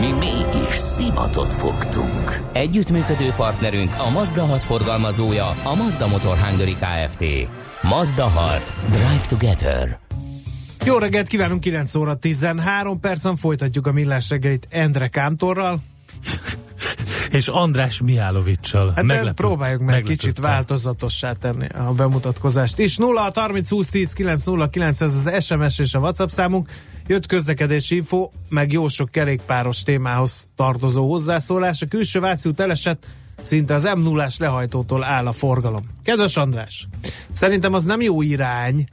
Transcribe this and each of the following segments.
Mi mégis szimatot fogtunk. Együttműködő partnerünk a Mazda 6 forgalmazója, a Mazda Motor Hungary Kft. Mazda 6. Drive Together. Jó reggelt kívánunk, 9 óra 13 percen folytatjuk a millás reggelit Endre Kántorral. és András Miálovicsal. Hát Meglep, próbáljuk meg kicsit változatossá tenni a bemutatkozást is. 0 30 20 10 9 0 9 ez az SMS és a WhatsApp számunk. Jött közlekedési info, meg jó sok kerékpáros témához tartozó hozzászólás. A külső Váci elesett, szinte az m 0 lehajtótól áll a forgalom. Kedves András, szerintem az nem jó irány,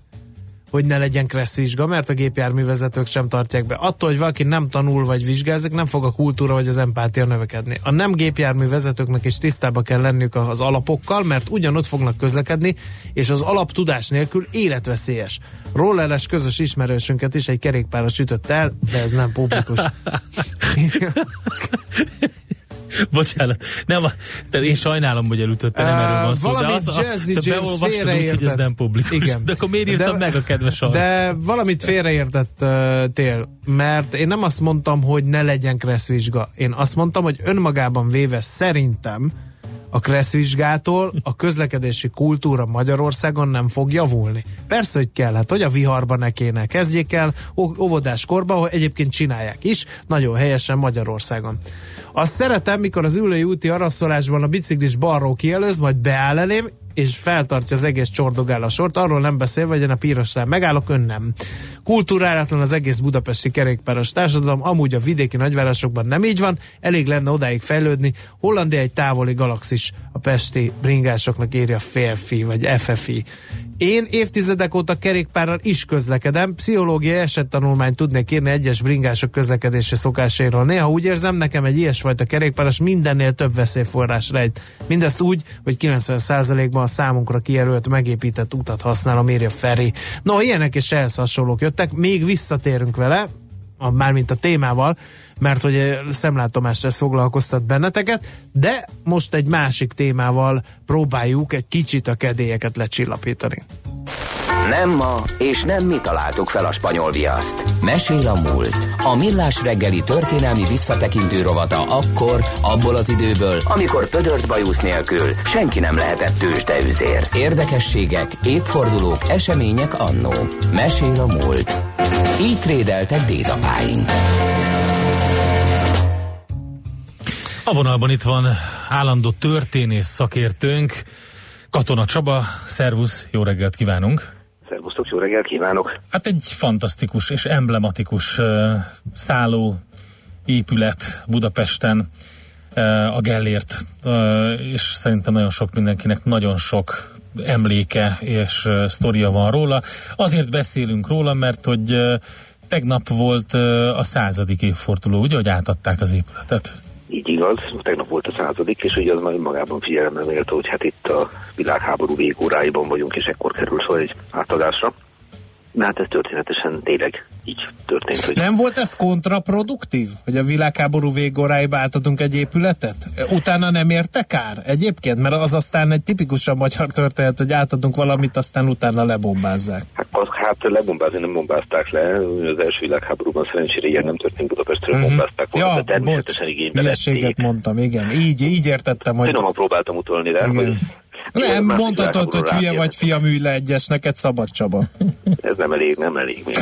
hogy ne legyen kresszvizsga, mert a gépjárművezetők sem tartják be. Attól, hogy valaki nem tanul vagy vizsgázik, nem fog a kultúra vagy az empátia növekedni. A nem gépjárművezetőknek is tisztába kell lennük az alapokkal, mert ugyanott fognak közlekedni, és az alaptudás nélkül életveszélyes. Rolleres közös ismerősünket is egy kerékpáros ütött el, de ez nem publikus. Bocsánat, nem, de én sajnálom, hogy elütötte, nem erről van szó. Valami de az, Jazzy te beolvastad úgy, hogy ez nem publikus. Igen. De akkor miért írtam de, meg a kedves arra? De valamit félreértettél, mert én nem azt mondtam, hogy ne legyen kresszvizsga. Én azt mondtam, hogy önmagában véve szerintem a kresszvizsgától a közlekedési kultúra Magyarországon nem fog javulni. Persze, hogy kell, hát hogy a viharba ne kéne. Kezdjék el óvodás korba, ahol egyébként csinálják is, nagyon helyesen Magyarországon. Azt szeretem, mikor az ülői úti araszolásban a biciklis balról kielőz, majd beáll elém, és feltartja az egész csordogál sort, arról nem beszélve, hogy én a pirosnál megállok, ön nem. Kultúrálatlan az egész budapesti kerékpáros társadalom, amúgy a vidéki nagyvárosokban nem így van, elég lenne odáig fejlődni. Hollandia egy távoli galaxis a pesti bringásoknak írja férfi vagy FFI. Én évtizedek óta kerékpárral is közlekedem, pszichológiai esettanulmányt tudnék írni egyes bringások közlekedési szokásairól. Néha úgy érzem, nekem egy ilyesfajta kerékpáros mindennél több veszélyforrás rejt. Mindezt úgy, hogy 90%-ban a számunkra kijelölt, megépített utat használom, írja Feri. No, ilyenek és ehhez hasonlók jöttek, még visszatérünk vele, a, mármint a témával, mert hogy szemlátomást ez foglalkoztat benneteket, de most egy másik témával próbáljuk egy kicsit a kedélyeket lecsillapítani. Nem ma, és nem mi találtuk fel a spanyol viaszt. Mesél a múlt. A millás reggeli történelmi visszatekintő rovata akkor, abból az időből, amikor pödört bajusz nélkül senki nem lehetett tőzsdeüzér. Érdekességek, évfordulók, események annó. Mesél a múlt. Így trédeltek dédapáink. A vonalban itt van állandó történész szakértőnk, Katona Csaba. Szervusz, jó reggelt kívánunk! Szervusztok, jó reggelt kívánok! Hát egy fantasztikus és emblematikus uh, szálló épület Budapesten, uh, a Gellért, uh, és szerintem nagyon sok mindenkinek nagyon sok emléke és uh, sztoria van róla. Azért beszélünk róla, mert hogy uh, tegnap volt uh, a századik évforduló, ugye, hogy átadták az épületet? Így igaz, tegnap volt a századik, és ugye az már magában figyelemre méltó, hogy hát itt a világháború végóráiban vagyunk, és ekkor kerül szó egy átadásra. Na hát ez történetesen tényleg így történt. Hogy... Nem volt ez kontraproduktív, hogy a világháború végóráiba átadunk egy épületet? Utána nem érte kár egyébként? Mert az aztán egy tipikusan magyar történet, hogy átadunk valamit, aztán utána lebombázzák. Hát, az, hát lebombázni nem bombázták le. Az első világháborúban szerencsére ilyen nem történt Budapestről, uh-huh. bombázták volna, ja, de természetesen igénybe mondtam, igen. Így, így értettem, hogy... Finoman próbáltam utolni rá, igen. hogy nem, mondhatod, hogy hülye vagy fiam, ülj le egyes, neked szabad Csaba. Ez nem elég, nem elég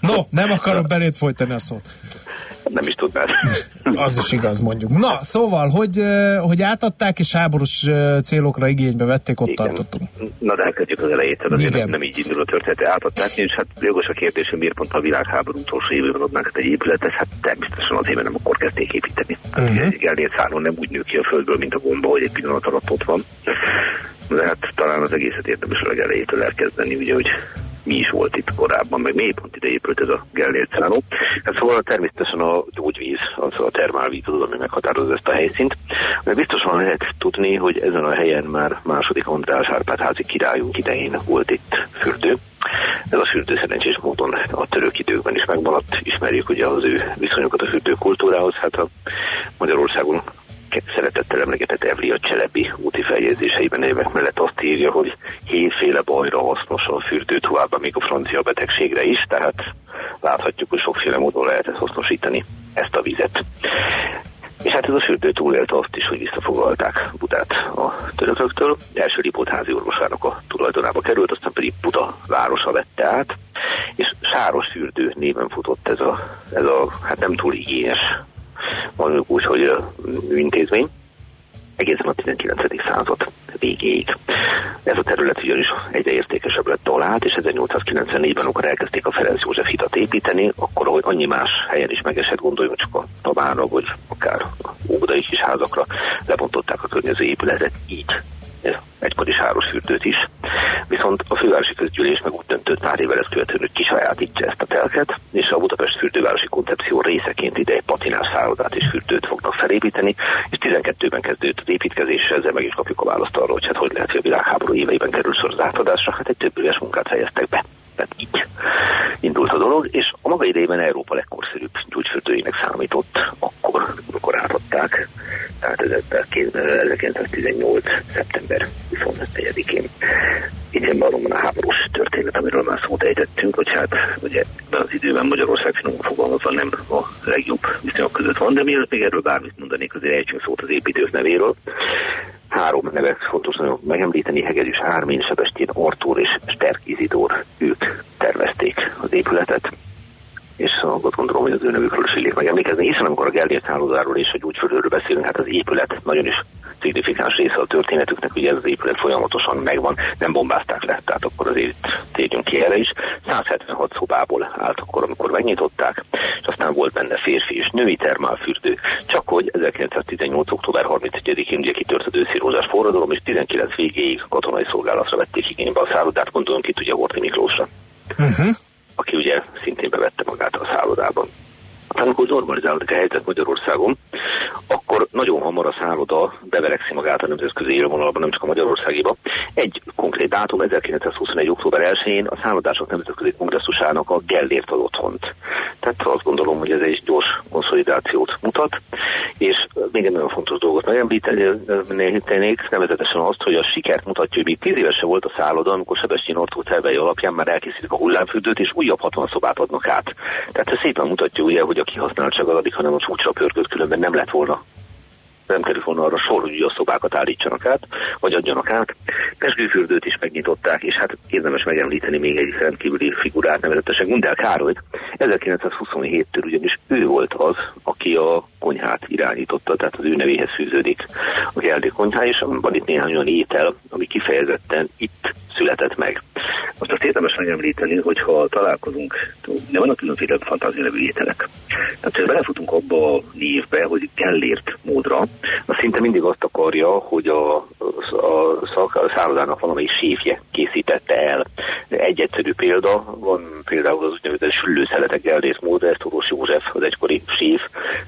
No, nem akarom belét folytani a szót nem is tudnád. Az is igaz, mondjuk. Na, szóval, hogy, hogy átadták és háborús célokra igénybe vették, ott Igen. tartottunk. Na, de elkezdjük az elejétől, azért nem, nem így indul a történet. Átadták, és hát jogos a kérdés, hogy miért pont a világháború utolsó évben adnánk egy épületet, hát természetesen azért, mert nem akkor kezdték építeni. Hát uh-huh. egy elnélt nem úgy nő ki a földből, mint a gomba, hogy egy pillanat alatt ott van. De hát talán az egészet érdemes a legelejétől elkezdeni, ugye, hogy mi is volt itt korábban, meg miért pont ide épült ez a Gellért szálló. Hát szóval természetesen a gyógyvíz, az a termálvíz az, ami meghatározza ezt a helyszínt. De biztosan lehet tudni, hogy ezen a helyen már második András Árpád házi királyunk idején volt itt fürdő. Ez a fürdő szerencsés módon a török időkben is megmaradt. Ismerjük ugye az ő viszonyokat a fürdőkultúrához. Hát a Magyarországon szeretettel emlegetett Evlia Cselebi úti feljegyzéseiben évek mellett azt írja, hogy hétféle bajra hasznos a fürdő tovább, még a francia betegségre is, tehát láthatjuk, hogy sokféle módon lehet ezt hasznosítani, ezt a vizet. És hát ez a fürdő túlélte azt is, hogy visszafoglalták Budát a törököktől. Első Lipót házi orvosának a tulajdonába került, aztán pedig Buda városa vette át, és Sáros fürdő néven futott ez a, ez a hát nem túl igényes mondjuk úgy, hogy intézmény, egészen a 19. század végéig. Ez a terület ugyanis egyre értékesebb lett talált, és 1894-ben, amikor elkezdték a Ferenc József hitat építeni, akkor, ahogy annyi más helyen is megesett, gondoljunk csak a Tabánra, vagy akár a óbudai kis házakra, lebontották a környező épületet, így egykori sáros fürdőt is. Viszont a fővárosi közgyűlés meg úgy döntött pár évvel ezt követően, hogy kisajátítja ezt a telket, és a Budapest fürdővárosi koncepció részeként ide egy patinás szállodát és fürdőt fognak felépíteni, és 12-ben kezdődött az építkezés, ezzel meg is kapjuk a választ arra, hogy hát hogy lehet, hogy a világháború éveiben kerül sor az átadásra, hát egy több éves munkát helyeztek be. Tehát így indult a dolog, és a maga idejében Európa legkorszerűbb gyógyfürdőjének számított akkor, amikor átadták, tehát 1918. szeptember 24-én. Így valóban a háborús történet, amiről már szót ejtettünk, hogy hát ugye az időben Magyarország finom fogalmazva nem a legjobb viszonyok között van, de mielőtt még erről bármit mondanék, azért ejtsünk szót az építők nevéről. Három nevet fontos nagyon megemlíteni, Hegedűs Ármin, Sebestén Artúr és Sterk Izidor, ők tervezték az épületet és azt gondolom, hogy az ő nevükről is illik megemlékezni, hiszen amikor a Gellért hálózáról és a gyógyföldről beszélünk, hát az épület nagyon is szignifikáns része a történetüknek, ugye ez az épület folyamatosan megvan, nem bombázták le, tehát akkor azért térjünk ki erre is. 176 szobából állt akkor, amikor megnyitották, és aztán volt benne férfi és női termálfürdő, csak hogy 1918. október 31-én ugye kitört az őszi rózsás forradalom, és 19 végéig katonai szolgálatra vették igénybe a szállodát, gondolom itt ugye Horti Miklósra. Uh-huh aki ugye szintén bevette magát a szállodában. Aztán amikor normalizálódik a helyzet Magyarországon, akkor nagyon hamar a szálloda beverekszi magát a nemzetközi élvonalban, nem csak a Magyarországiba. Egy konkrét dátum, 1921. 1-én a szállodások nemzetközi kongresszusának a Gellért ad otthont. Tehát azt gondolom, hogy ez egy gyors konszolidációt mutat, és még egy nagyon fontos dolgot megemlítenék, nevezetesen azt, hogy a sikert mutatja, hogy még 10 évese volt a szálloda, amikor Sebestyen Ortó tervei alapján már elkészítik a hullámfürdőt, és újabb 60 szobát adnak át. Tehát ez szépen mutatja ugye, hogy a kihasználtság addig, hanem a csúcsra pörgött, különben nem lett volna nem kerül volna arra sor, hogy a szobákat állítsanak át, vagy adjanak át. Pesgőfürdőt is megnyitották, és hát érdemes megemlíteni még egy rendkívüli figurát, nevezetesen Gundel Károlyt. 1927-től ugyanis ő volt az, aki a konyhát irányította, tehát az ő nevéhez fűződik a Geldi konyhá, és van itt néhány olyan étel, ami kifejezetten itt született meg. Most azt érdemes megemlíteni, hogy ha találkozunk, de vannak különféle fantáziálevő ételek. Tehát, ha belefutunk abba a névbe, hogy Gellért módra, az szinte mindig azt akarja, hogy a, a, a szállodának valamelyik séfje készítette el. Egy egyszerű példa, van például az úgynevezett süllőszeletek Gellért mód, ezt Orvos József, az egykori séf,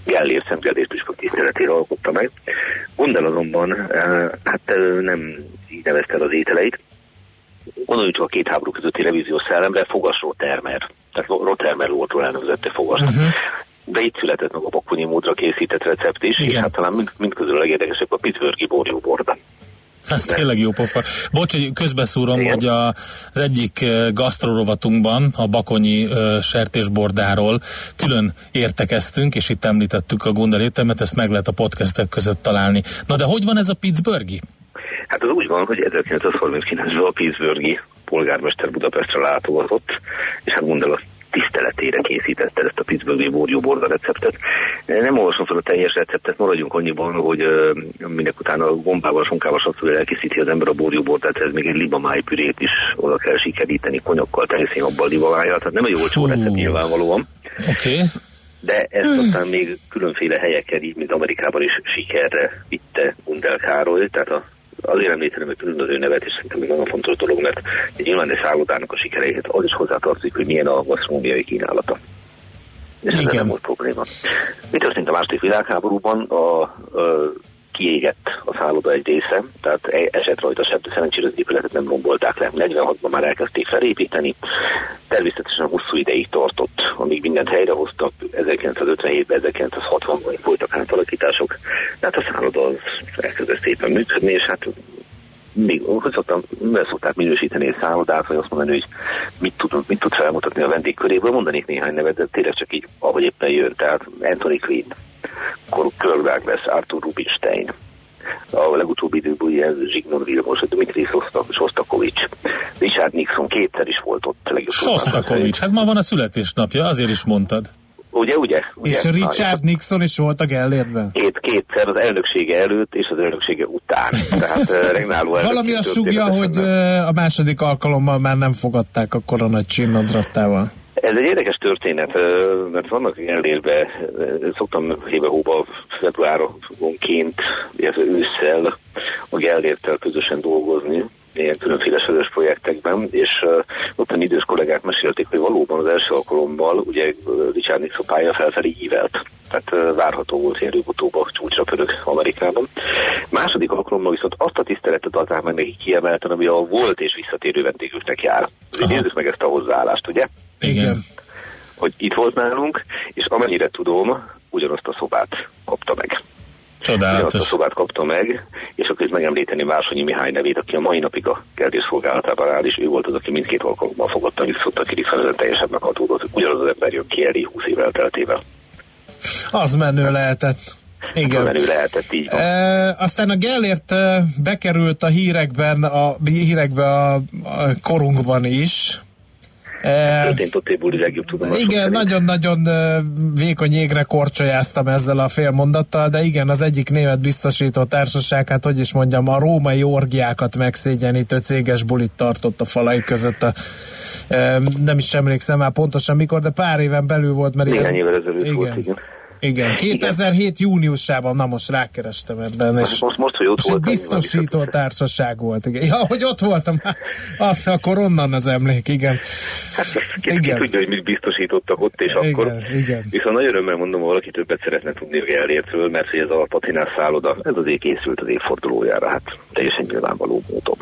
Gellért, Szent Gellért püspök tiszteletére alkotta meg. Gondol azonban, eh, hát eh, nem így nevezte az ételeit, gondoljunk csak a két háború közötti revíziós szellemre, Fogas Rotermer, tehát Rotermer volt róla elnevezette Fogas. Uh-huh. De itt született meg a bakonyi módra készített recept is, Igen. és hát talán mind, mind közül a legérdekesebb a Pittsburghi borjóborda. Ez tényleg jó pofa. Bocs, hogy közbeszúrom, Igen. hogy a, az egyik gasztrorovatunkban, a bakonyi uh, sertésbordáról külön értekeztünk, és itt említettük a Gundel ételmet, ezt meg lehet a podcastek között találni. Na de hogy van ez a Pittsburghi? Hát az úgy van, hogy 1939-ben a Pittsburghi polgármester Budapestre látogatott, és hát Gundel a tiszteletére készítette ezt a Pittsburghi borda receptet. Nem olvasom fel a teljes receptet, maradjunk annyiban, hogy minek utána a gombával, sonkával sokszor elkészíti az ember a borjúbordát, ez még egy libamáj pürét is oda kell sikeríteni, konyakkal, teljesen abban a libamájjal, tehát nem egy olcsó recept nyilvánvalóan. Oké. Okay de ezt aztán még különféle helyeken, így mint Amerikában is sikerre vitte Gundel Károly, tehát a azért említeném egy különböző nevet, és szerintem még nagyon fontos dolog, mert nyilván egy szállodának a sikereihez az is hozzátartozik, hogy milyen a gasztronómiai kínálata. És ez nem volt probléma. Mi történt a második világháborúban? A, a kiégett a szálloda egy része, tehát e- esett rajta sebb, de szerencsére az épületet nem rombolták le. 46-ban már elkezdték felépíteni, természetesen hosszú ideig tartott, amíg mindent helyrehoztak, 1957-ben, 1960-ban voltak átalakítások, tehát a szálloda az elkezdett szépen működni, és hát még, hogy szoktam, mivel szokták minősíteni egy szállodát, vagy azt mondani, hogy mit tud, mit tud felmutatni a vendég köréből, mondanék néhány nevet, de tényleg csak így, ahogy éppen jön, tehát Anthony Quinn, Kirk Douglas, Arthur Rubinstein, a legutóbbi időből ilyen Zsigmond Vilmos, Dmitri Sostakovics, Richard Nixon kétszer is volt ott. Sostakovics, hát ma van a születésnapja, azért is mondtad. Ugye, ugye? ugye? És Richard Nixon is volt a Gellértben? Két, kétszer az elnöksége előtt és az elnöksége után. Tehát regnáló Valami a sugja, hogy a második alkalommal már nem fogadták a korona csinnadrattával. Ez egy érdekes történet, mert vannak Gellérbe, szoktam hébe-hóba februáronként, illetve ősszel a Gellértel közösen dolgozni, ilyen különféle sörös projektekben, és uh, ottan idős kollégák mesélték, hogy valóban az első alkalommal ugye Richard Nixon pálya felfelé ívelt. Tehát uh, várható volt ilyen rögutóbb a csúcsra pörög Amerikában. Második alkalommal viszont azt a tiszteletet adták meg neki kiemelten, ami a volt és visszatérő vendégüknek jár. Nézzük meg ezt a hozzáállást, ugye? Igen. Hogy itt volt nálunk, és amennyire tudom, ugyanazt a szobát kapta meg. Csodálatos. Szobát kapta meg, és akkor itt megemlíteni Vásonyi Mihály nevét, aki a mai napig a kérdés szolgálatában áll, és ő volt az, aki mindkét alkalommal fogadta vissza, aki felelően teljesen meghatódott. Ugyanaz az ember jön ki elé 20 évvel teltével. Az menő lehetett. Igen. menő lehetett, így van. E, aztán a Gellért bekerült a hírekben, a hírekbe a, a korunkban is, Történt ott év legjobb tudomásom Igen, nagyon-nagyon vékony égre korcsolyáztam ezzel a félmondattal, de igen, az egyik német biztosító társaság, hát hogy is mondjam, a római orgiákat megszégyenítő céges bulit tartott a falai között. A, nem is emlékszem már pontosan mikor, de pár éven belül volt, mert Néhány évvel ezelőtt igen. volt, igen. Igen, 2007 Igen. júniusában, na most rákerestem ebben. És most, most, hogy ott volt. biztosító társaság volt. Igen. Ja, hogy ott voltam, az, akkor onnan az emlék, igen. Hát ki, igen. ki tudja, hogy mit biztosítottak ott, és igen, akkor. Igen. Viszont nagyon örömmel mondom, valaki többet szeretne tudni a Gellértről, mert hogy ez a patinás szálloda, ez azért készült az évfordulójára, hát teljesen nyilvánvaló módon.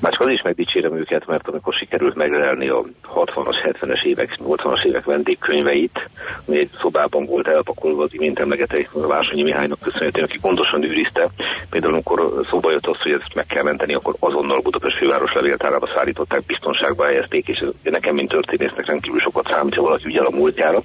Már csak az is megdicsérem őket, mert amikor sikerült megrelni a 60-as, 70-es évek, 80-as évek vendégkönyveit, ami egy szobában volt elpakolva, az imént emlegetett Vásonyi Mihálynak köszönhetően, aki gondosan őrizte. Például amikor szóba jött az, hogy ezt meg kell menteni, akkor azonnal Budapest főváros levéltárába szállították, biztonságba helyezték, és ez nekem, mint történésznek rendkívül sokat számít, ha valaki ügyel a múltjára.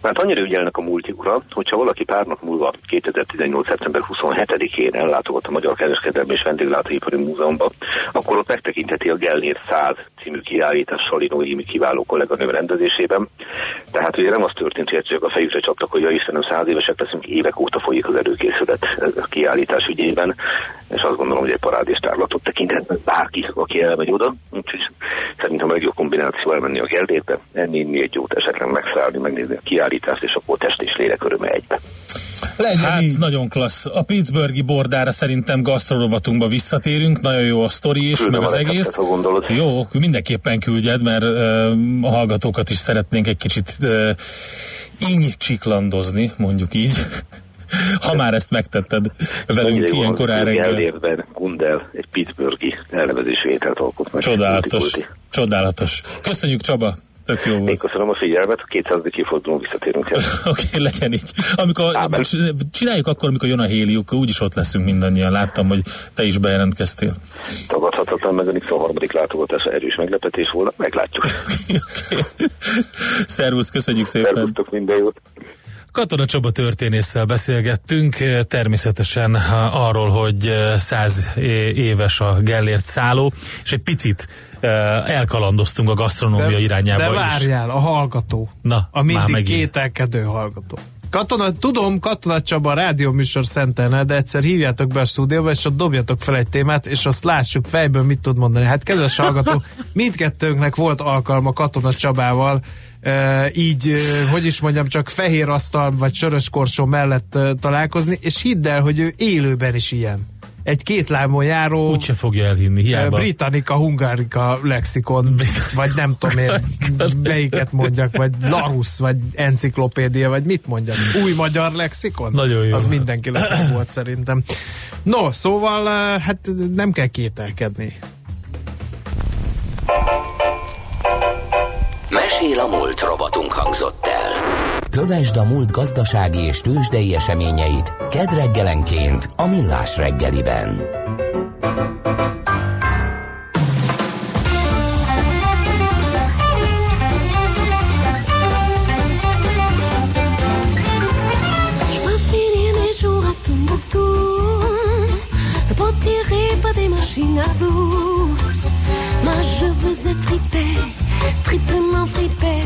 Mert annyira ügyelnek a múltjukra, hogyha valaki pár nap múlva 2018. szeptember 27-én ellátogat a Magyar Kereskedelmi és Vendéglátóipari Múzeumba, akkor ott megtekintheti a Gellnér 100 című kiállítás Salinó kiváló kolléganő rendezésében. Tehát ugye nem az történt, hogy egyszerűen a fejükre csaptak, hogy ja Istenem, száz évesek leszünk, évek óta folyik az előkészület a kiállítás ügyében, és azt gondolom, hogy egy parádés tárlatot tekinthet bárki, aki elmegy oda, úgyhogy szerintem a legjobb kombináció elmenni a Gellérbe, enni, inni egy jót, esetleg megszállni, megnézni a kiállítást, és akkor test és lélek öröme egybe. Legyen hát így. nagyon klassz. A Pittsburghi bordára szerintem gasztrorovatunkba visszatérünk, nagyon jó a sztori is, Küldöm meg az egész. Jó, mindenképpen küldjed, mert uh, a hallgatókat is szeretnénk egy kicsit uh, iny csiklandozni, mondjuk így. ha már ezt megtetted velünk ilyen korán reggel. Évben Gundel egy Pittsburghi elnevezésű ételt alkot meg. Csodálatos. Csodálatos. Köszönjük Csaba, Tök jó volt. Én köszönöm a figyelmet, a 200. kifordulón visszatérünk el. Oké, okay, legyen így. Amikor, Ámen. csináljuk akkor, amikor jön a héliuk, úgyis ott leszünk mindannyian. Láttam, hogy te is bejelentkeztél. Tagadhatatlan, meg a Nixon harmadik látogatása erős meglepetés volna, meglátjuk. okay, okay. Szervusz, köszönjük szépen. Szervusztok, minden jót. Katona Csaba történésszel beszélgettünk, természetesen arról, hogy száz éves a Gellért szálló, és egy picit elkalandoztunk a gasztronómia de, irányába De várjál, is. a hallgató. Na, a mindig kételkedő hallgató. Katona, tudom, Katona Csaba a rádióműsor szentene, de egyszer hívjátok be a stúdióba, és ott dobjatok fel egy témát, és azt lássuk fejből, mit tud mondani. Hát kedves hallgató, mindkettőnknek volt alkalma Katona Csabával így, hogy is mondjam, csak fehér asztal vagy sörös korsó mellett találkozni, és hidd el, hogy ő élőben is ilyen. egy két lábon járó Úgyse fogja elhinni, hiába. Britannica Hungarica lexikon, vagy nem tudom én, melyiket mondjak, vagy Larus, vagy enciklopédia, vagy mit mondjak, új magyar lexikon? Nagyon jó. Az mindenkinek volt szerintem. No, szóval hát nem kell kételkedni. Mesél a múlt robotunk hangzott el. Kövesd a múlt gazdasági és tőzsdei eseményeit kedd reggelenként a Millás reggeliben. des machines à loup. Moi je veux être tripé, triplement fripé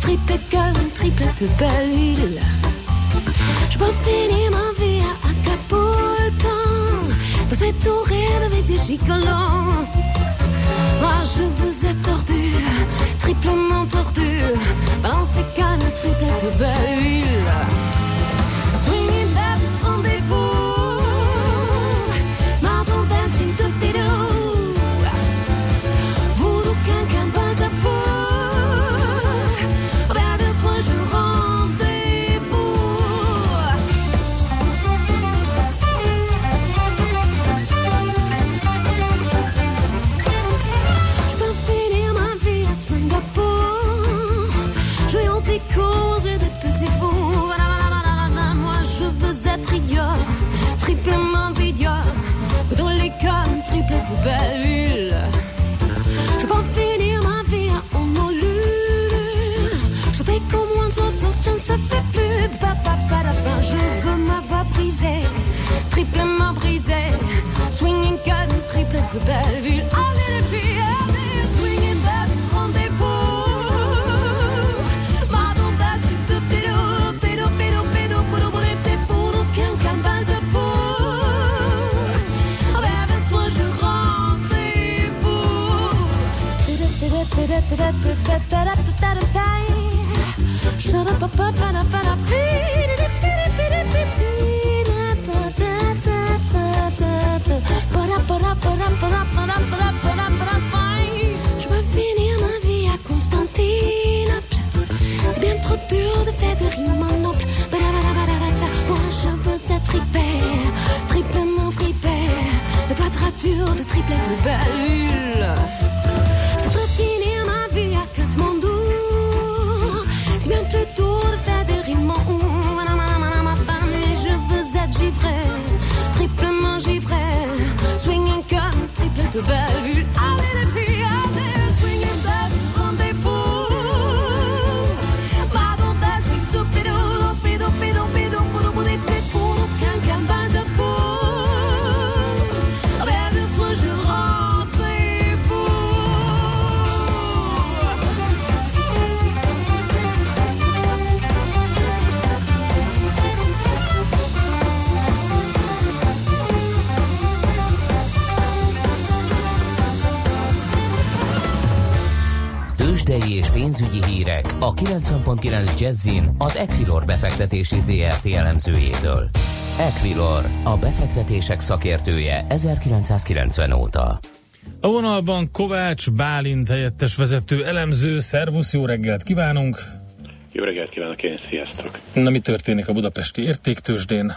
Triple comme triplette belle huile. Je peux finir ma vie à Acapulco, dans cette oreille avec des gigolos. Moi je vous ai tordu, triplement tordu, balancez comme triplette belle huile. Shut up, up, up, up, up, up, fripait, tripait mon fripait, la quadrature de triplet de balule. Je voudrais finir ma vie à Katmandou, si bien plutôt de faire des rimes en mais je veux être givré, triplement givré, soignant comme triplet de balule. Ah, pénzügyi hírek a 90.9 Jazzin az Equilor befektetési ZRT elemzőjétől. Equilor, a befektetések szakértője 1990 óta. A vonalban Kovács Bálint helyettes vezető elemző. Szervusz, jó reggelt kívánunk! Jó reggelt kívánok én, sziasztok! Na mi történik a budapesti értéktősdén?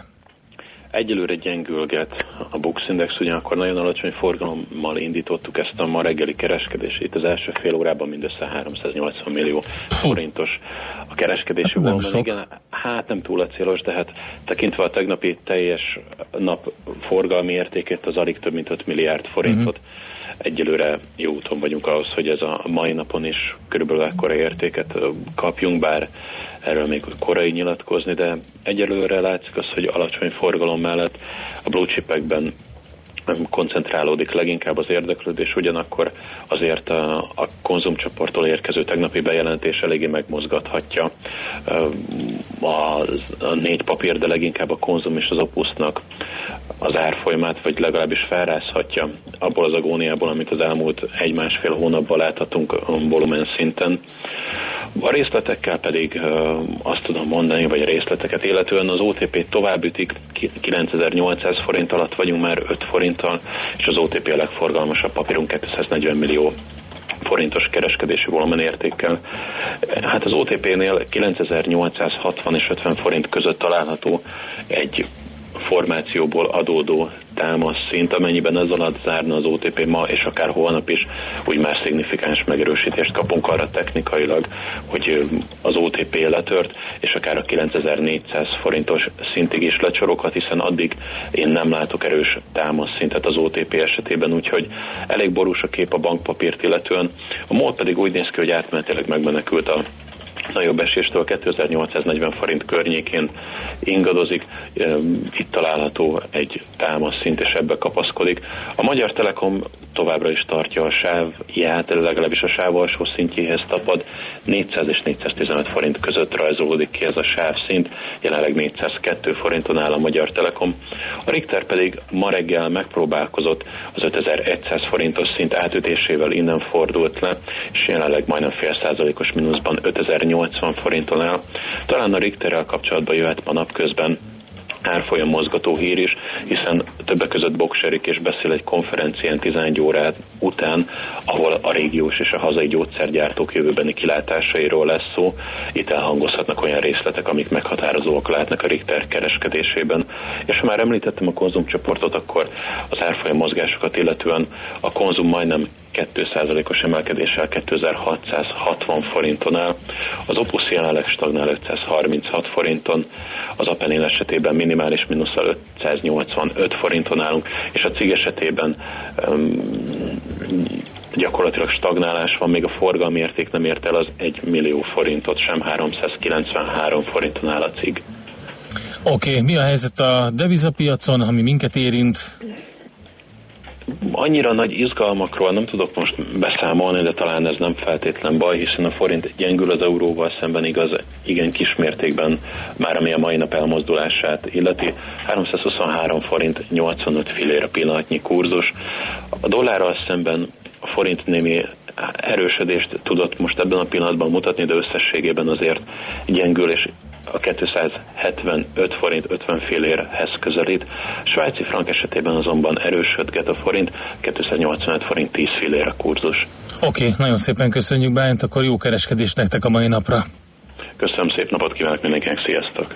Egyelőre gyengülget a Bux Index, ugyanakkor nagyon alacsony forgalommal indítottuk ezt a ma reggeli kereskedést. Itt az első fél órában mindössze 380 millió forintos a kereskedési hát volumen. Igen, hát nem túl a célos, de hát tekintve a tegnapi teljes nap forgalmi értékét, az alig több mint 5 milliárd forintot. Uh-huh egyelőre jó úton vagyunk ahhoz, hogy ez a mai napon is körülbelül ekkora értéket kapjunk, bár erről még korai nyilatkozni, de egyelőre látszik az, hogy alacsony forgalom mellett a blue chipekben koncentrálódik leginkább az érdeklődés, ugyanakkor azért a, a konzumcsoporttól érkező tegnapi bejelentés eléggé megmozgathatja. A, a négy papír, de leginkább a konzum és az opusznak az árfolyamát, vagy legalábbis felrázhatja abból az agóniából, amit az elmúlt egy-másfél hónapban láthatunk volumen szinten. A részletekkel pedig azt tudom mondani, vagy a részleteket illetően az OTP tovább ütik, 9800 forint alatt vagyunk már 5 forinttal, és az OTP a legforgalmasabb papírunk 240 millió forintos kereskedési volumen értékkel. Hát az OTP-nél 9860 és 50 forint között található egy formációból adódó támasz szint, amennyiben ez alatt zárna az OTP ma és akár holnap is, úgy már szignifikáns megerősítést kapunk arra technikailag, hogy az OTP letört, és akár a 9400 forintos szintig is lecsoroghat, hiszen addig én nem látok erős támasz szintet az OTP esetében, úgyhogy elég borús a kép a bankpapírt illetően. A MOL pedig úgy néz ki, hogy átmenetileg megmenekült a nagyobb eséstől 2840 forint környékén ingadozik. Itt található egy támaszszint, és ebbe kapaszkodik. A Magyar Telekom továbbra is tartja a sávját, legalábbis a sáv alsó szintjéhez tapad. 400 és 415 forint között rajzolódik ki ez a sávszint, jelenleg 402 forinton áll a Magyar Telekom. A Richter pedig ma reggel megpróbálkozott az 5100 forintos szint átütésével innen fordult le, és jelenleg majdnem fél százalékos mínuszban 5080 forinton áll. Talán a Richterrel kapcsolatban jöhet ma napközben árfolyam mozgató hír is, hiszen többek között Bokserik és beszél egy konferencián 11 órát után, ahol a régiós és a hazai gyógyszergyártók jövőbeni kilátásairól lesz szó. Itt elhangozhatnak olyan részletek, amik meghatározóak lehetnek a Richter kereskedésében. És ha már említettem a konzumcsoportot, akkor az árfolyam mozgásokat illetően a konzum majdnem 2%-os emelkedéssel 2660 forinton áll. Az Opus jelenleg stagnál 536 forinton, az Apenén esetében minimális mínusszal 585 forinton állunk, és a cég esetében um, gyakorlatilag stagnálás van, még a forgalmi érték nem ért el az 1 millió forintot, sem 393 forinton áll a cég. Oké, okay, mi a helyzet a devizapiacon, ami minket érint? Annyira nagy izgalmakról nem tudok most beszámolni, de talán ez nem feltétlen baj, hiszen a forint gyengül az euróval szemben igaz, igen kismértékben, már ami a mai nap elmozdulását illeti. 323 forint 85 filére pillanatnyi kurzus. A dollárral szemben a forint némi erősödést tudott most ebben a pillanatban mutatni, de összességében azért gyengül, és a 275 forint 50 fillérhez közelít. Svájci frank esetében azonban erősödget a forint, 285 forint 10 fillér a kurzus. Oké, okay, nagyon szépen köszönjük Bájnt, akkor jó kereskedést nektek a mai napra. Köszönöm szép napot kívánok mindenkinek, sziasztok!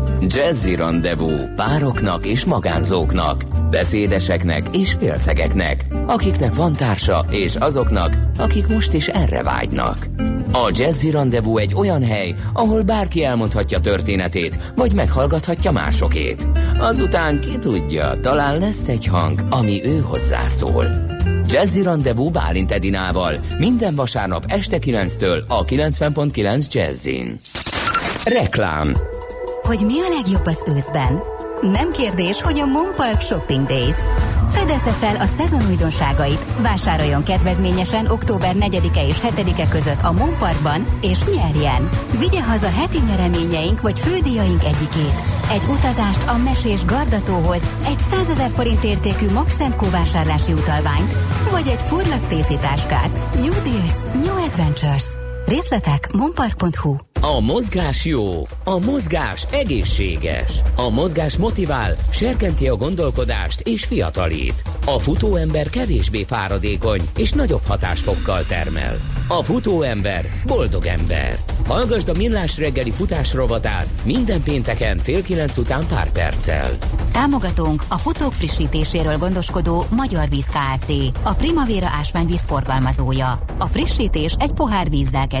Jazzy Rendezvú pároknak és magánzóknak, beszédeseknek és félszegeknek, akiknek van társa és azoknak, akik most is erre vágynak. A Jazzy Rendezvú egy olyan hely, ahol bárki elmondhatja történetét, vagy meghallgathatja másokét. Azután ki tudja, talán lesz egy hang, ami ő hozzászól. Jazzy Rendezvú Bálint Edinával minden vasárnap este 9-től a 90.9 Jazzin. Reklám Hogy mi a legjobb az őszben? Nem kérdés, hogy a Monpark Shopping Days. Fedezze fel a szezon újdonságait, vásároljon kedvezményesen október 4-e és 7-e között a Monparkban, és nyerjen! Vigye haza heti nyereményeink vagy fődíjaink egyikét. Egy utazást a mesés Gardatóhoz, egy 100 ezer forint értékű Max vásárlási utalványt, vagy egy Furla Stacy táskát. New Deals, New Adventures. Részletek monpark.hu A mozgás jó, a mozgás egészséges. A mozgás motivál, serkenti a gondolkodást és fiatalít. A futóember kevésbé fáradékony és nagyobb hatásfokkal termel. A futóember boldog ember. Hallgasd a Millás reggeli futás rovatát minden pénteken fél kilenc után pár perccel. Támogatónk a futók frissítéséről gondoskodó Magyar Víz Kft. A Primavera ásványvíz forgalmazója. A frissítés egy pohár vízzel kezdődik.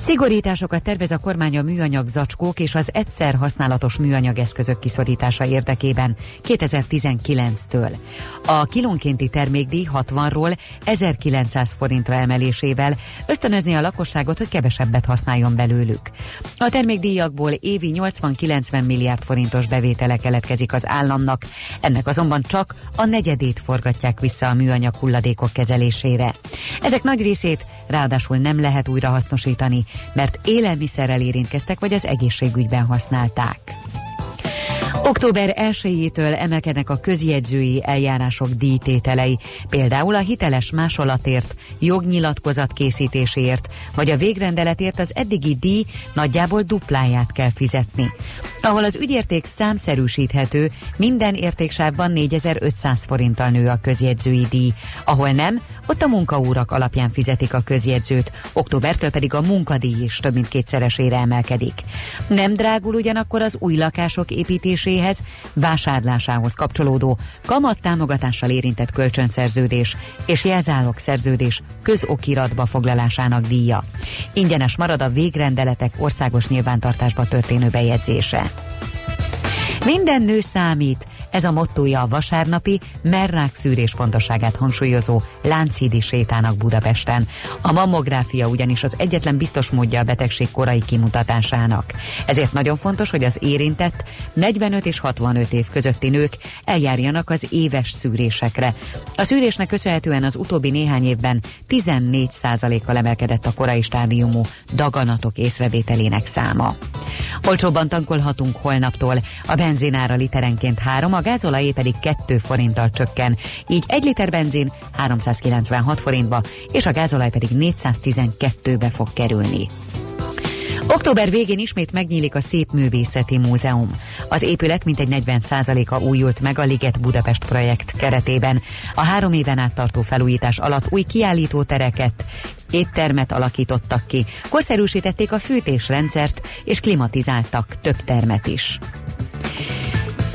Szigorításokat tervez a kormány a műanyag zacskók és az egyszer használatos műanyag eszközök kiszorítása érdekében 2019-től. A kilónkénti termékdíj 60-ról 1900 forintra emelésével ösztönözni a lakosságot, hogy kevesebbet használjon belőlük. A termékdíjakból évi 80-90 milliárd forintos bevétele keletkezik az államnak, ennek azonban csak a negyedét forgatják vissza a műanyag hulladékok kezelésére. Ezek nagy részét ráadásul nem lehet újra hasznosítani, mert élelmiszerrel érintkeztek, vagy az egészségügyben használták. Október 1-től emelkednek a közjegyzői eljárások díjtételei, például a hiteles másolatért, jognyilatkozat készítéséért, vagy a végrendeletért az eddigi díj nagyjából dupláját kell fizetni. Ahol az ügyérték számszerűsíthető, minden értéksávban 4500 forinttal nő a közjegyzői díj, ahol nem, ott a munkaórak alapján fizetik a közjegyzőt, októbertől pedig a munkadíj is több mint kétszeresére emelkedik. Nem drágul ugyanakkor az új lakások építéséhez, vásárlásához kapcsolódó kamat támogatással érintett kölcsönszerződés és jelzálog szerződés közokiratba foglalásának díja. Ingyenes marad a végrendeletek országos nyilvántartásba történő bejegyzése. Minden nő számít, ez a mottója a vasárnapi merrák szűrés pontosságát hangsúlyozó Lánchídi sétának Budapesten. A mammográfia ugyanis az egyetlen biztos módja a betegség korai kimutatásának. Ezért nagyon fontos, hogy az érintett 45 és 65 év közötti nők eljárjanak az éves szűrésekre. A szűrésnek köszönhetően az utóbbi néhány évben 14%-kal emelkedett a korai stádiumú daganatok észrevételének száma. Olcsóbban tankolhatunk holnaptól. A benzinára literenként 3, a gázolajé pedig 2 forinttal csökken. Így 1 liter benzin 396 forintba, és a gázolaj pedig 412-be fog kerülni. Október végén ismét megnyílik a Szép Művészeti Múzeum. Az épület mintegy 40%-a újult meg a Liget Budapest projekt keretében. A három éven át tartó felújítás alatt új kiállítótereket, éttermet alakítottak ki, korszerűsítették a fűtésrendszert és klimatizáltak több termet is.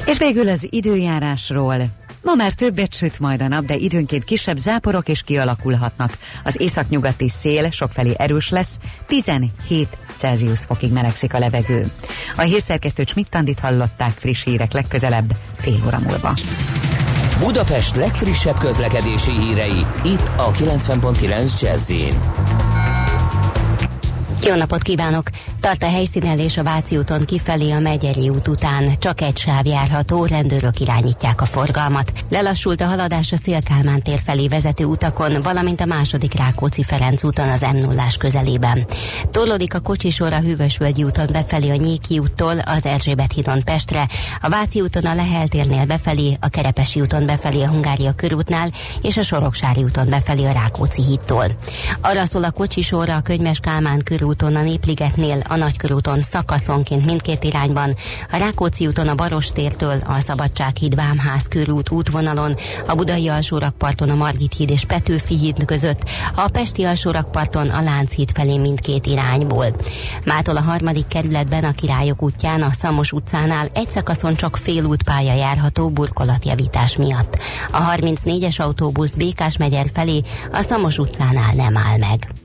És végül az időjárásról. Ma már többet süt majd a nap, de időnként kisebb záporok is kialakulhatnak. Az északnyugati szél sokfelé erős lesz, 17 Celsius fokig melegszik a levegő. A hírszerkesztő Csmittandit hallották friss hírek legközelebb fél óra múlva. Budapest legfrissebb közlekedési hírei itt a 90.9 jazz jó napot kívánok! Tart a helyszínelés a Váci úton kifelé a Megyeri út után. Csak egy sáv járható, rendőrök irányítják a forgalmat. Lelassult a haladás a Szélkálmán tér felé vezető utakon, valamint a második Rákóczi Ferenc úton az m 0 közelében. Torlódik a kocsisor a Hűvösvölgyi úton befelé a Nyéki úttól, az Erzsébet hídon Pestre, a Váci úton a Lehel térnél befelé, a Kerepesi úton befelé a Hungária körútnál, és a Soroksári úton befelé a Rákóczi hídtól. Arra szól a kocsisorra a Könyves Kálmán körút úton a Népligetnél, a Nagykörúton szakaszonként mindkét irányban, a Rákóczi úton a Barostértől, a Szabadsághíd Vámház körút útvonalon, a Budai alsórakparton a Margit híd és Petőfi híd között, a Pesti alsórakparton a Lánchíd felé mindkét irányból. Mától a harmadik kerületben a Királyok útján a Szamos utcánál egy szakaszon csak fél útpálya járható burkolatjavítás miatt. A 34-es autóbusz Békás megyer felé a Szamos utcánál nem áll meg.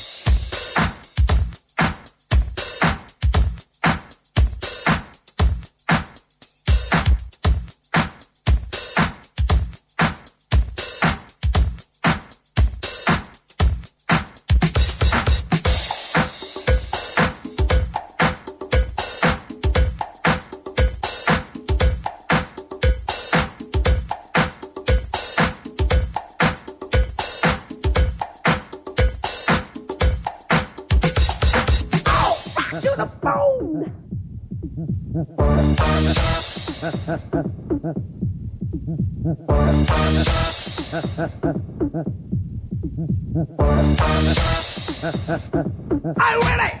I will it!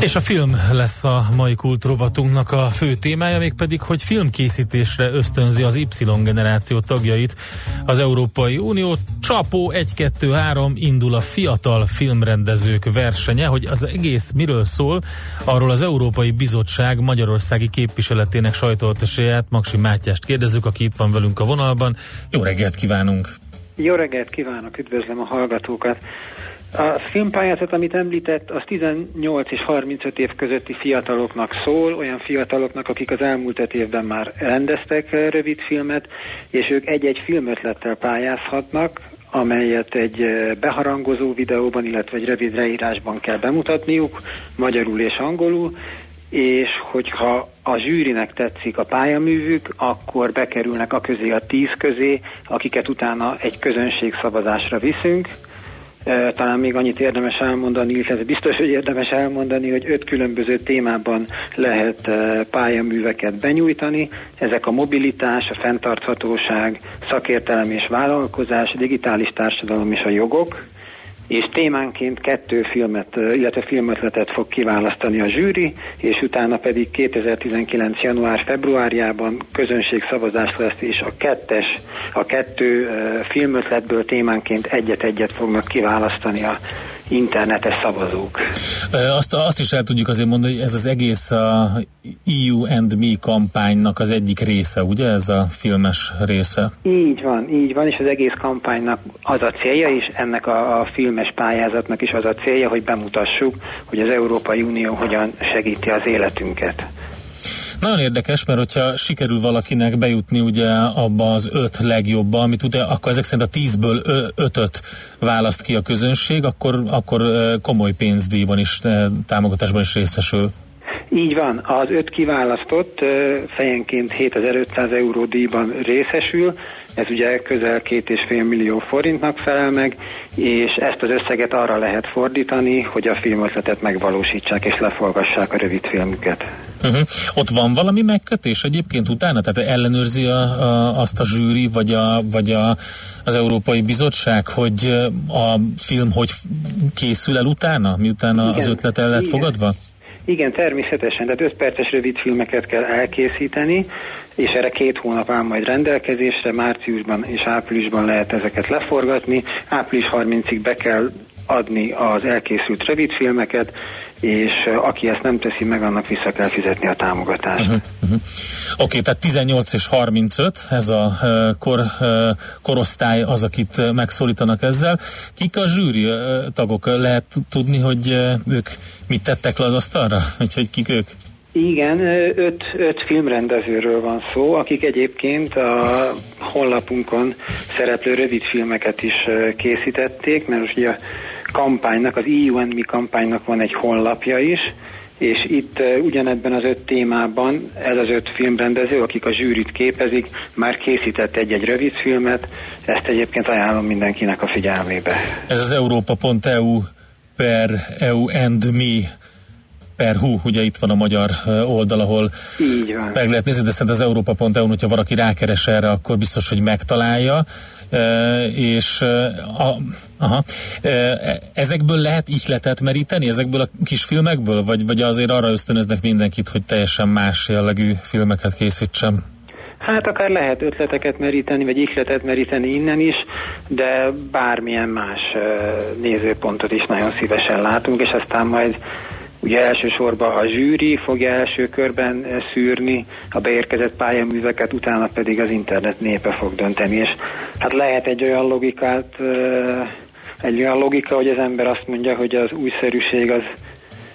És a film lesz a mai kultrovatunknak a fő témája, mégpedig, hogy filmkészítésre ösztönzi az Y generáció tagjait az Európai Unió. Csapó 1-2-3 indul a fiatal filmrendezők versenye, hogy az egész miről szól, arról az Európai Bizottság Magyarországi képviseletének sajtóatesőját, Maksi Mátyást kérdezzük, aki itt van velünk a vonalban. Jó reggelt kívánunk! Jó reggelt kívánok, üdvözlöm a hallgatókat! A filmpályázat, amit említett, az 18 és 35 év közötti fiataloknak szól, olyan fiataloknak, akik az elmúlt öt évben már rendeztek rövid filmet, és ők egy-egy filmötlettel pályázhatnak, amelyet egy eh, beharangozó videóban, illetve egy rövid leírásban kell bemutatniuk, magyarul és angolul, és hogyha a zsűrinek tetszik a pályaművük, akkor bekerülnek a közé a tíz közé, akiket utána egy közönségszavazásra viszünk, talán még annyit érdemes elmondani, ez biztos, hogy érdemes elmondani, hogy öt különböző témában lehet pályaműveket benyújtani. Ezek a mobilitás, a fenntarthatóság, szakértelem és vállalkozás, digitális társadalom és a jogok és témánként kettő filmet, illetve filmötletet fog kiválasztani a zsűri, és utána pedig 2019. január-februárjában közönségszavazás lesz, és a kettes, a kettő filmötletből témánként egyet-egyet fognak kiválasztani a internetes szavazók. Azt, azt is el tudjuk azért mondani, hogy ez az egész a EU and Me kampánynak az egyik része, ugye ez a filmes része? Így van, így van, és az egész kampánynak az a célja, és ennek a, a filmes pályázatnak is az a célja, hogy bemutassuk, hogy az Európai Unió hogyan segíti az életünket. Nagyon érdekes, mert hogyha sikerül valakinek bejutni ugye abba az öt legjobba, amit ugye akkor ezek szerint a tízből ötöt választ ki a közönség, akkor, akkor komoly pénzdíjban is, támogatásban is részesül. Így van, az öt kiválasztott fejenként 7500 euró díjban részesül, ez ugye közel két és fél millió forintnak felel meg, és ezt az összeget arra lehet fordítani, hogy a filmötletet megvalósítsák és leforgassák a rövid filmüket. Uh-huh. Ott van valami megkötés egyébként utána? Tehát ellenőrzi a, a, azt a zsűri, vagy, a, vagy a, az Európai Bizottság, hogy a film hogy készül el utána, miután igen, az ötlet el lett igen. fogadva? Igen, természetesen, tehát 5 perces rövid filmeket kell elkészíteni, és erre két hónap áll majd rendelkezésre, márciusban és áprilisban lehet ezeket leforgatni, április 30-ig be kell adni az elkészült rövidfilmeket, és aki ezt nem teszi meg, annak vissza kell fizetni a támogatást. Uh-huh, uh-huh. Oké, okay, tehát 18 és 35, ez a uh, kor, uh, korosztály az, akit megszólítanak ezzel. Kik a zsűri uh, tagok? Lehet tudni, hogy ők mit tettek le az asztalra? Vagy hogy kik ők? Igen, öt, öt filmrendezőről van szó, akik egyébként a honlapunkon szereplő rövid filmeket is készítették, mert ugye a kampánynak, az EU and Me kampánynak van egy honlapja is, és itt ugyanebben az öt témában ez az öt filmrendező, akik a zsűrit képezik, már készített egy-egy rövid filmet, ezt egyébként ajánlom mindenkinek a figyelmébe. Ez az Európa.eu per EU and Me per hú, ugye itt van a magyar oldal, ahol Így van. meg lehet nézni, de szerintem az Európa.eu, hogyha valaki rákeres erre, akkor biztos, hogy megtalálja. És a, aha, ezekből lehet ihletet meríteni, ezekből a kis filmekből, vagy, vagy azért arra ösztönöznek mindenkit, hogy teljesen más jellegű filmeket készítsen? Hát akár lehet ötleteket meríteni, vagy ihletet meríteni innen is, de bármilyen más nézőpontot is nagyon szívesen látunk, és aztán majd Ugye elsősorban a zsűri fogja első körben eh, szűrni a beérkezett pályaműveket, utána pedig az internet népe fog dönteni, és hát lehet egy olyan logikát, eh, egy olyan logika, hogy az ember azt mondja, hogy az újszerűség az,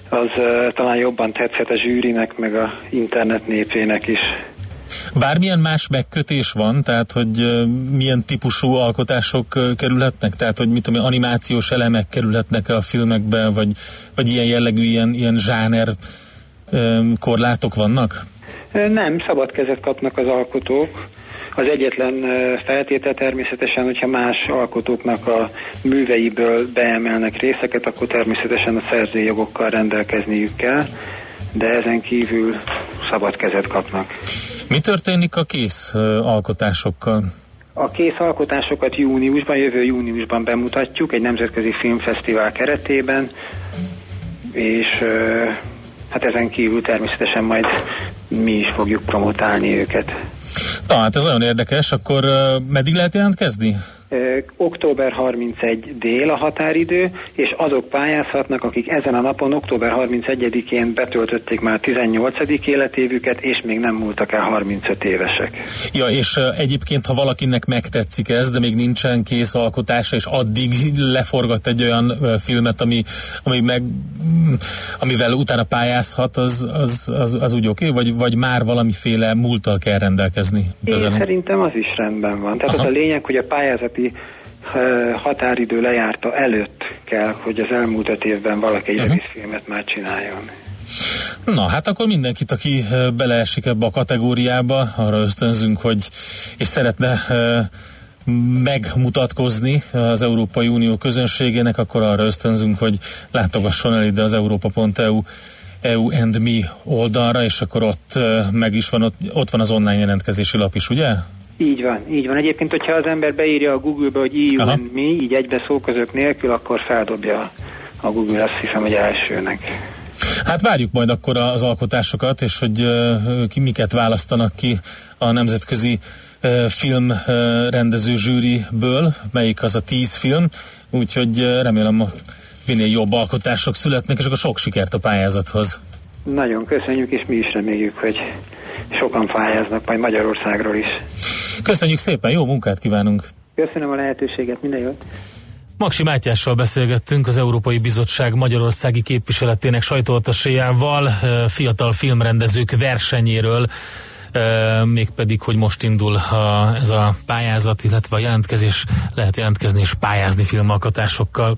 az eh, talán jobban tetszhet a zsűrinek, meg a internet népének is. Bármilyen más megkötés van, tehát hogy milyen típusú alkotások kerülhetnek, tehát hogy mit tudom, animációs elemek kerülhetnek a filmekbe, vagy, vagy ilyen jellegű, ilyen, ilyen zsáner korlátok vannak? Nem, szabad kezet kapnak az alkotók. Az egyetlen feltétel természetesen, hogyha más alkotóknak a műveiből beemelnek részeket, akkor természetesen a szerzői jogokkal rendelkezniük kell, de ezen kívül szabad kezet kapnak. Mi történik a kész alkotásokkal? A kész alkotásokat júniusban, jövő júniusban bemutatjuk egy nemzetközi filmfesztivál keretében, és hát ezen kívül természetesen majd mi is fogjuk promotálni őket. Na hát ez nagyon érdekes, akkor meddig lehet jelentkezni? Október 31 dél a határidő, és azok pályázhatnak, akik ezen a napon, október 31-én betöltötték már 18. életévüket, és még nem múltak el 35 évesek. Ja, és egyébként, ha valakinek megtetszik ez, de még nincsen kész alkotása, és addig leforgat egy olyan filmet, ami, ami meg, amivel utána pályázhat, az, az, az, az úgy oké, okay? vagy, vagy már valamiféle múlttal kell rendelkezni? Én szerintem az is rendben van. Tehát Aha. az a lényeg, hogy a pályázati határidő lejárta előtt kell, hogy az elmúlt öt évben valaki egy uh-huh. filmet már csináljon. Na, hát akkor mindenkit, aki beleesik ebbe a kategóriába, arra ösztönzünk, hogy és szeretne megmutatkozni az Európai Unió közönségének, akkor arra ösztönzünk, hogy látogasson el ide az Európa.eu EU and Me oldalra, és akkor ott meg is van, ott, ott van az online jelentkezési lap is, ugye? Így van, így van. Egyébként, hogyha az ember beírja a Google-be, hogy EU Aha. and me, így egybe szóközök nélkül, akkor feldobja a Google, azt hiszem, hogy elsőnek. Hát várjuk majd akkor az alkotásokat, és hogy uh, ki miket választanak ki a nemzetközi uh, filmrendező zsűriből, melyik az a tíz film, úgyhogy uh, remélem a minél jobb alkotások születnek, és akkor sok sikert a pályázathoz. Nagyon köszönjük, és mi is reméljük, hogy sokan pályáznak majd Magyarországról is. Köszönjük szépen, jó munkát kívánunk! Köszönöm a lehetőséget, minden jót! Maksi Mátyással beszélgettünk az Európai Bizottság Magyarországi képviseletének sajtóataséjával, fiatal filmrendezők versenyéről, mégpedig, hogy most indul a, ez a pályázat, illetve a jelentkezés, lehet jelentkezni és pályázni filmalkotásokkal.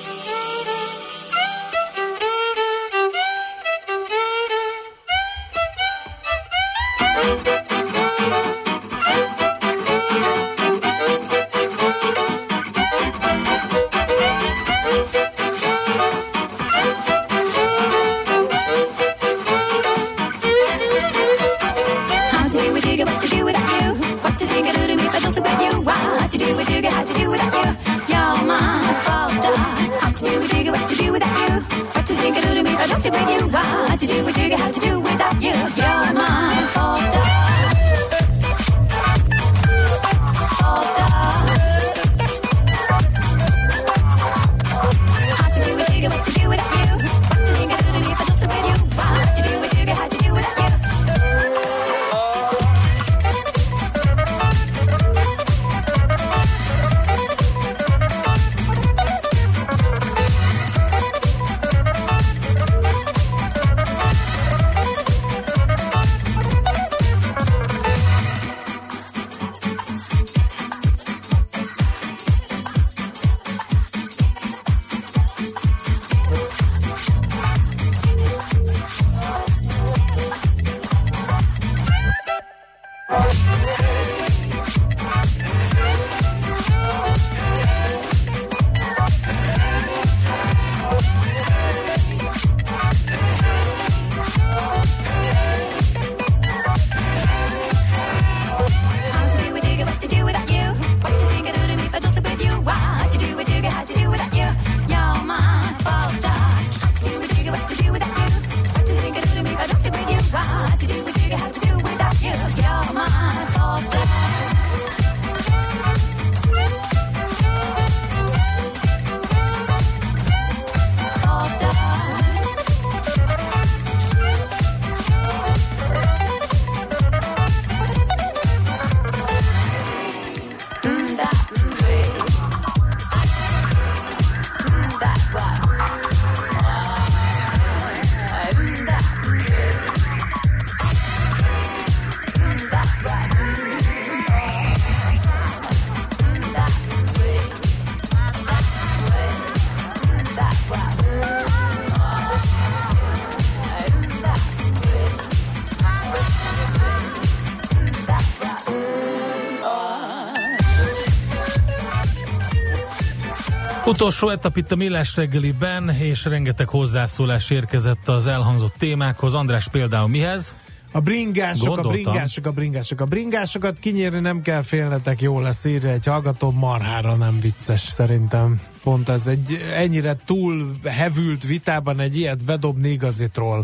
Utolsó etap itt a Millás reggeliben, és rengeteg hozzászólás érkezett az elhangzott témákhoz. András például mihez? A bringások, Gondoltam. a bringások, a bringások, a bringásokat kinyírni nem kell félnetek, jó lesz írja egy hallgató, marhára nem vicces szerintem. Pont ez egy ennyire túl hevült vitában egy ilyet bedobni igazi troll.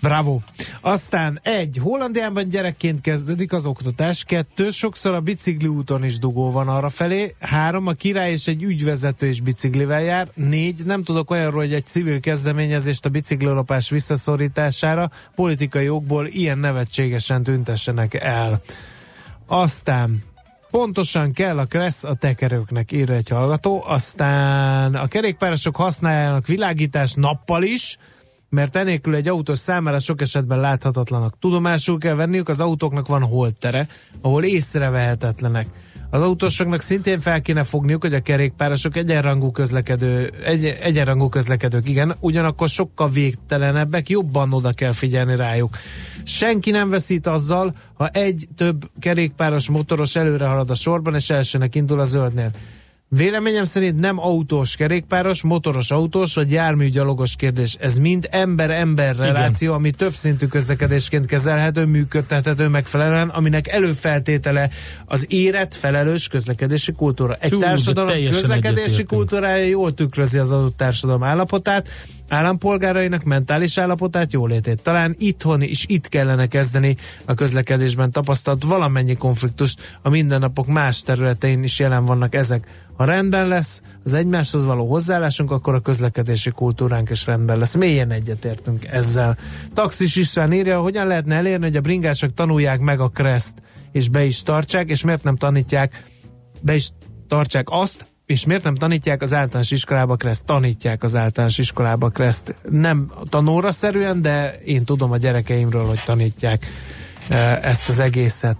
Bravo. Aztán egy, Hollandiában gyerekként kezdődik az oktatás, kettő, sokszor a bicikli úton is dugó van arra felé, három, a király és egy ügyvezető is biciklivel jár, négy, nem tudok olyanról, hogy egy civil kezdeményezést a biciklilopás visszaszorítására politikai okból ilyen nevetségesen tüntessenek el. Aztán Pontosan kell a kressz a tekerőknek, írja egy hallgató. Aztán a kerékpárosok használják világítás nappal is, mert enélkül egy autós számára sok esetben láthatatlanak. Tudomásul kell venniük, az autóknak van holtere, ahol észrevehetetlenek. Az autósoknak szintén fel kéne fogniuk, hogy a kerékpárosok egyenrangú, közlekedő, egy, egyenrangú közlekedők, igen, ugyanakkor sokkal végtelenebbek, jobban oda kell figyelni rájuk. Senki nem veszít azzal, ha egy több kerékpáros motoros előre halad a sorban, és elsőnek indul a zöldnél. Véleményem szerint nem autós kerékpáros, motoros autós vagy járműgyalogos kérdés. Ez mind ember-ember reláció, ami több szintű közlekedésként kezelhető, működtethető megfelelően, aminek előfeltétele az érett, felelős közlekedési kultúra. Egy Hú, társadalom közlekedési kultúrája jól tükrözi az adott társadalom állapotát, állampolgárainak mentális állapotát, jólétét. Talán itthon is itt kellene kezdeni a közlekedésben tapasztalt valamennyi konfliktust, a mindennapok más területein is jelen vannak ezek. Ha rendben lesz az egymáshoz való hozzáállásunk, akkor a közlekedési kultúránk is rendben lesz. Mélyen egyetértünk ezzel. Taxis István írja, hogyan lehetne elérni, hogy a bringások tanulják meg a kreszt, és be is tartsák, és miért nem tanítják, be is tartsák azt, és miért nem tanítják az általános iskolába kreszt? Tanítják az általános iskolába kreszt. Nem tanóra szerűen, de én tudom a gyerekeimről, hogy tanítják e, ezt az egészet.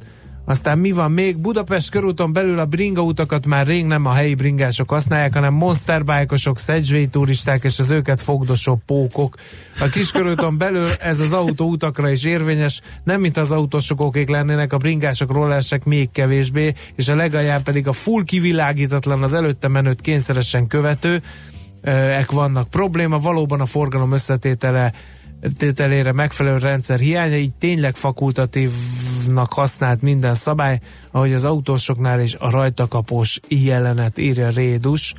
Aztán mi van még? Budapest körúton belül a bringa utakat már rég nem a helyi bringások használják, hanem monsterbájkosok, szegyzsvéi turisták és az őket fogdosó pókok. A kiskörúton belül ez az autóutakra is érvényes, nem mint az autósokokék lennének, a bringások, rollersek még kevésbé, és a legalján pedig a full kivilágítatlan, az előtte menőt kényszeresen követő, ek vannak probléma, valóban a forgalom összetétele tételére megfelelő rendszer hiánya, így tényleg fakultatívnak használt minden szabály, ahogy az autósoknál is a rajtakapós jelenet írja Rédus.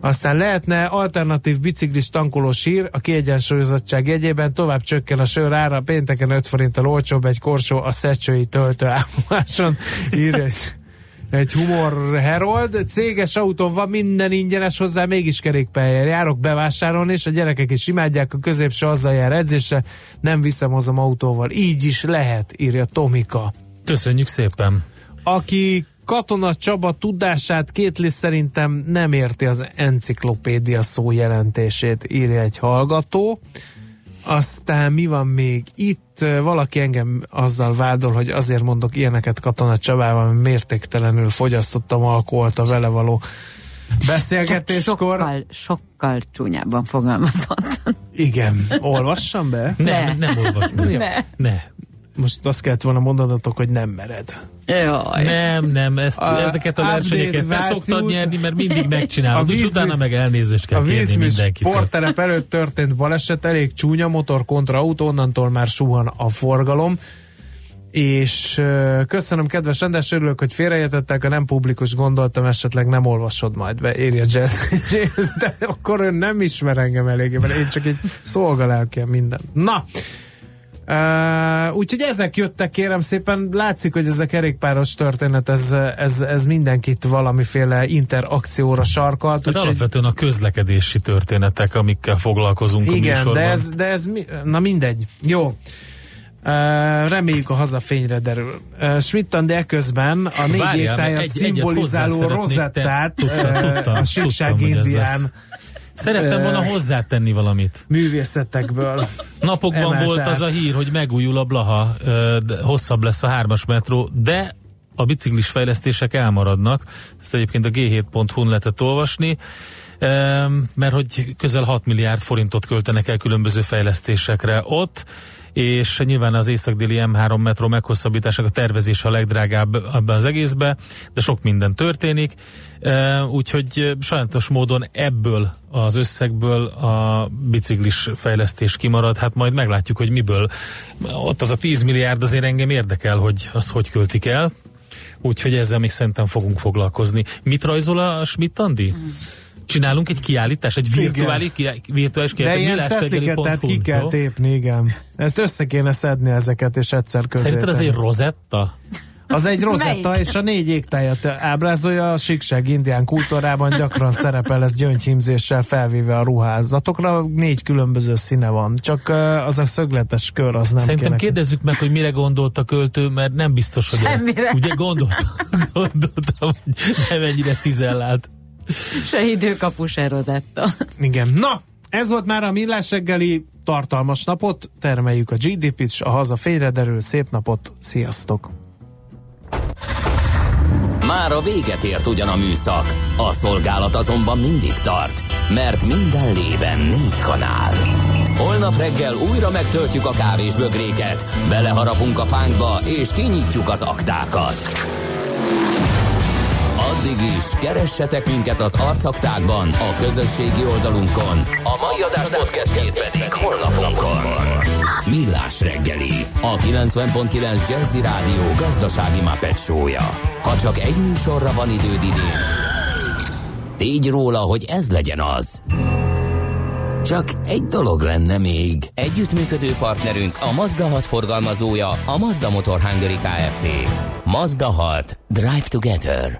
Aztán lehetne alternatív biciklis tankoló sír a kiegyensúlyozottság jegyében, tovább csökken a sör ára, pénteken 5 forinttal olcsóbb egy korsó a szecsői töltőállomáson, írja egy humor herold, céges autón van, minden ingyenes hozzá, mégis kerékpályára járok bevásárolni, és a gyerekek is imádják, a középső azzal jár edzésre, nem viszem hozom autóval. Így is lehet, írja Tomika. Köszönjük szépen! Aki Katona Csaba tudását kétli szerintem nem érti az enciklopédia szó jelentését, írja egy hallgató. Aztán mi van még itt? Valaki engem azzal vádol, hogy azért mondok ilyeneket Katona Csabával, mert mértéktelenül fogyasztottam alkoholt a vele való beszélgetéskor. Sokkal, sokkal csúnyában fogalmazott. Igen. Olvassam be? Ne, nem, nem olvasom. Ne. ne. Most azt kellett volna mondanatok, hogy nem mered. Jaj. Nem, nem, ezt, a, ezeket a versenyeket te szoktad nyerni, mert mindig megcsinálod, és utána meg elnézést kell a kérni mindenkit. sportterep előtt történt baleset, elég csúnya motor kontra autó, onnantól már suhan a forgalom és köszönöm, kedves András, örülök, hogy félreértettek, a nem publikus gondoltam, esetleg nem olvasod majd be, írja Jazz, de akkor ön nem ismer engem eléggé, mert én csak egy szolgalelkem minden. Na, Uh, úgyhogy ezek jöttek, kérem szépen, látszik, hogy ez a kerékpáros történet, ez, ez, ez mindenkit valamiféle interakcióra sarkalt. Hát úgyhogy... Alapvetően a közlekedési történetek, amikkel foglalkozunk Igen, a de ez, de ez, na mindegy. Jó. Uh, reméljük a hazafényre derül. Uh, schmidt de közben a négy égtájat szimbolizáló rozettát uh, a Síkság Indián Szerettem volna hozzátenni valamit. Művészetekből. Napokban emeltelt. volt az a hír, hogy megújul a Blaha, hosszabb lesz a hármas metró, de a biciklis fejlesztések elmaradnak. Ezt egyébként a g7.hu-n lehetett olvasni mert hogy közel 6 milliárd forintot költenek el különböző fejlesztésekre ott, és nyilván az észak-déli M3 metró meghosszabbításának a tervezése a legdrágább ebben az egészbe, de sok minden történik, úgyhogy sajnálatos módon ebből az összegből a biciklis fejlesztés kimarad, hát majd meglátjuk, hogy miből. Ott az a 10 milliárd azért engem érdekel, hogy az hogy költik el, úgyhogy ezzel még szerintem fogunk foglalkozni. Mit rajzol a Schmidt Andi? Mm. Csinálunk egy kiállítás, egy virtuális, ki, virtuális kiállítás. De ilyen cetliket, tehát ki kell jó? tépni, igen. Ezt össze kéne szedni ezeket, és egyszer közé. Szerinted ez egy rozetta? Az egy rozetta, Melyik? és a négy égtájat ábrázolja, a síkság indián kultúrában gyakran szerepel ez gyöngyhímzéssel felvéve a ruházatokra, négy különböző színe van, csak az a szögletes kör az nem Szerintem kéne. kérdezzük meg, hogy mire gondolt a költő, mert nem biztos, hogy Semmire. ugye gondoltam, gondoltam, hogy nem ennyire cizellált. Se időkapu, se rozetta. Igen. Na, ez volt már a millás reggeli tartalmas napot, termeljük a GDP-t, a haza félrederül, szép napot, sziasztok! Már a véget ért ugyan a műszak, a szolgálat azonban mindig tart, mert minden lében négy kanál. Holnap reggel újra megtöltjük a kávés bögréket, beleharapunk a fánkba és kinyitjuk az aktákat. Addig is, keressetek minket az arcaktákban, a közösségi oldalunkon. A mai adás podcastjét pedig holnapunkon. Millás reggeli, a 90.9 Jazzy Rádió gazdasági mapetsója. Ha csak egy műsorra van időd idén, tégy róla, hogy ez legyen az. Csak egy dolog lenne még. Együttműködő partnerünk a Mazda 6 forgalmazója, a Mazda Motor Hungary Kft. Mazda 6. Drive Together.